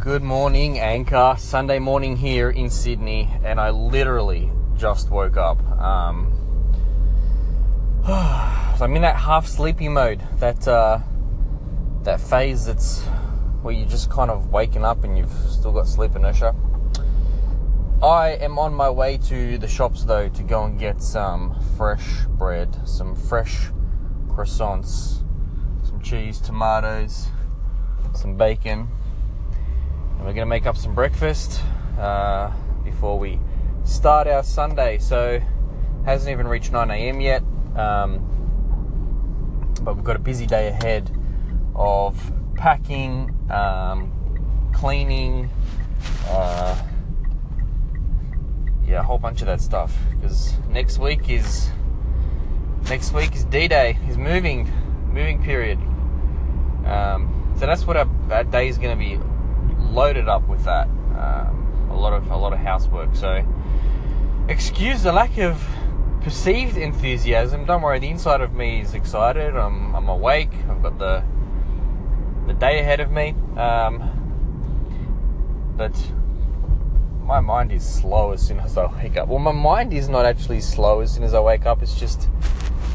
Good morning, Anchor. Sunday morning here in Sydney, and I literally just woke up. Um, so I'm in that half sleepy mode, that uh, that phase that's where you're just kind of waking up and you've still got sleep inertia. I am on my way to the shops though to go and get some fresh bread, some fresh croissants, some cheese, tomatoes, some bacon and we're going to make up some breakfast uh, before we start our Sunday. So, hasn't even reached 9 a.m. yet, um, but we've got a busy day ahead of packing, um, cleaning, uh, yeah, a whole bunch of that stuff. Because next week is next week is D-Day, is moving, moving period. Um, so that's what our, our day is going to be loaded up with that. Um, a lot of a lot of housework. So excuse the lack of perceived enthusiasm. Don't worry, the inside of me is excited. I'm I'm awake. I've got the the day ahead of me. Um, but my mind is slow as soon as I wake up. Well, my mind is not actually slow as soon as I wake up. It's just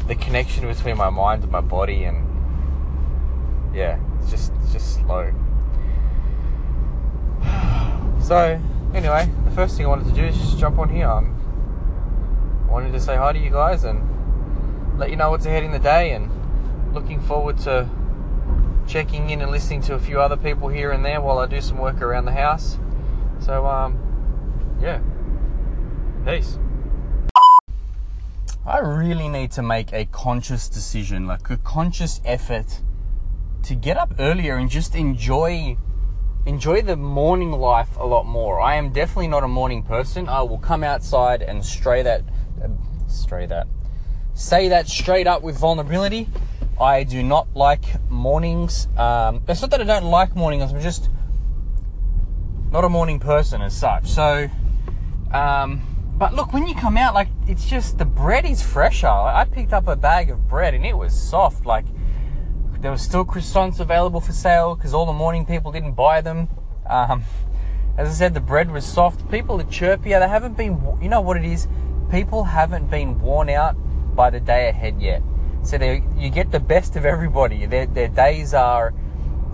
the connection between my mind and my body, and yeah, it's just it's just slow. So, anyway, the first thing I wanted to do is just jump on here. I'm wanted to say hi to you guys and let you know what's ahead in the day and looking forward to checking in and listening to a few other people here and there while I do some work around the house. So, um, yeah. Peace. I really need to make a conscious decision, like a conscious effort to get up earlier and just enjoy enjoy the morning life a lot more. I am definitely not a morning person. I will come outside and stray that, uh, stray that, say that straight up with vulnerability. I do not like mornings. Um, it's not that I don't like mornings. I'm just not a morning person as such. So, um, but look, when you come out, like it's just the bread is fresher. I picked up a bag of bread and it was soft. Like there were still croissants available for sale because all the morning people didn't buy them. Um, as I said, the bread was soft. People are chirpier. They haven't been, you know what it is? People haven't been worn out by the day ahead yet. So you get the best of everybody. Their, their days are,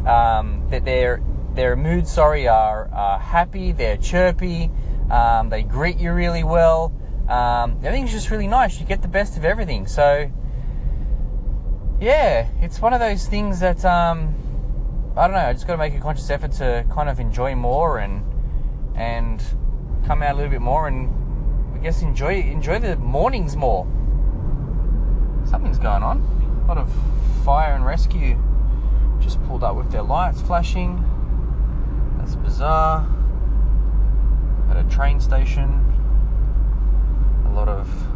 um, their, their mood, sorry, are, are happy. They're chirpy. Um, they greet you really well. Um, everything's just really nice. You get the best of everything. So yeah, it's one of those things that um, I don't know. I just got to make a conscious effort to kind of enjoy more and and come out a little bit more and I guess enjoy enjoy the mornings more. Something's going on. A lot of fire and rescue just pulled up with their lights flashing. That's bizarre. At a train station, a lot of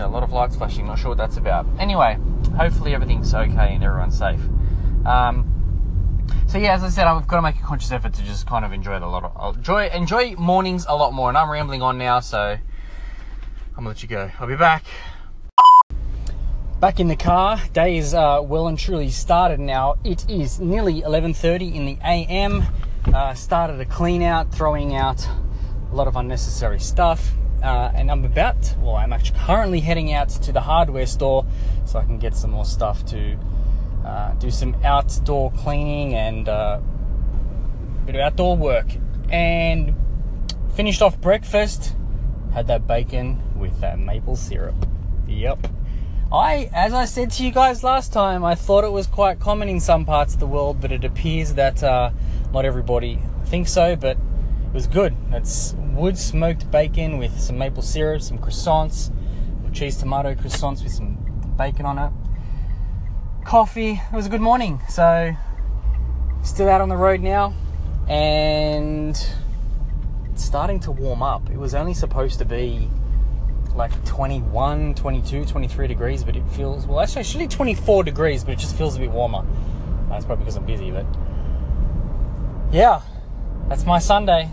yeah, a lot of lights flashing. Not sure what that's about. Anyway, hopefully everything's okay and everyone's safe. Um, so yeah, as I said, I've got to make a conscious effort to just kind of enjoy it a lot. Of, enjoy enjoy mornings a lot more. And I'm rambling on now, so I'm gonna let you go. I'll be back. Back in the car. Day is uh, well and truly started now. It is nearly 11:30 in the AM. Uh, started a clean out, throwing out a lot of unnecessary stuff uh, and I'm about, well, I'm actually currently heading out to the hardware store so I can get some more stuff to uh, do some outdoor cleaning and uh, a bit of outdoor work. And finished off breakfast, had that bacon with that maple syrup. Yep. I, as I said to you guys last time, I thought it was quite common in some parts of the world, but it appears that uh, not everybody thinks so. But it was good. It's wood smoked bacon with some maple syrup, some croissants, or cheese tomato croissants with some bacon on it. Coffee. It was a good morning. So, still out on the road now, and it's starting to warm up. It was only supposed to be like 21, 22, 23 degrees, but it feels well. Actually, actually 24 degrees, but it just feels a bit warmer. That's probably because I'm busy, but yeah, that's my Sunday.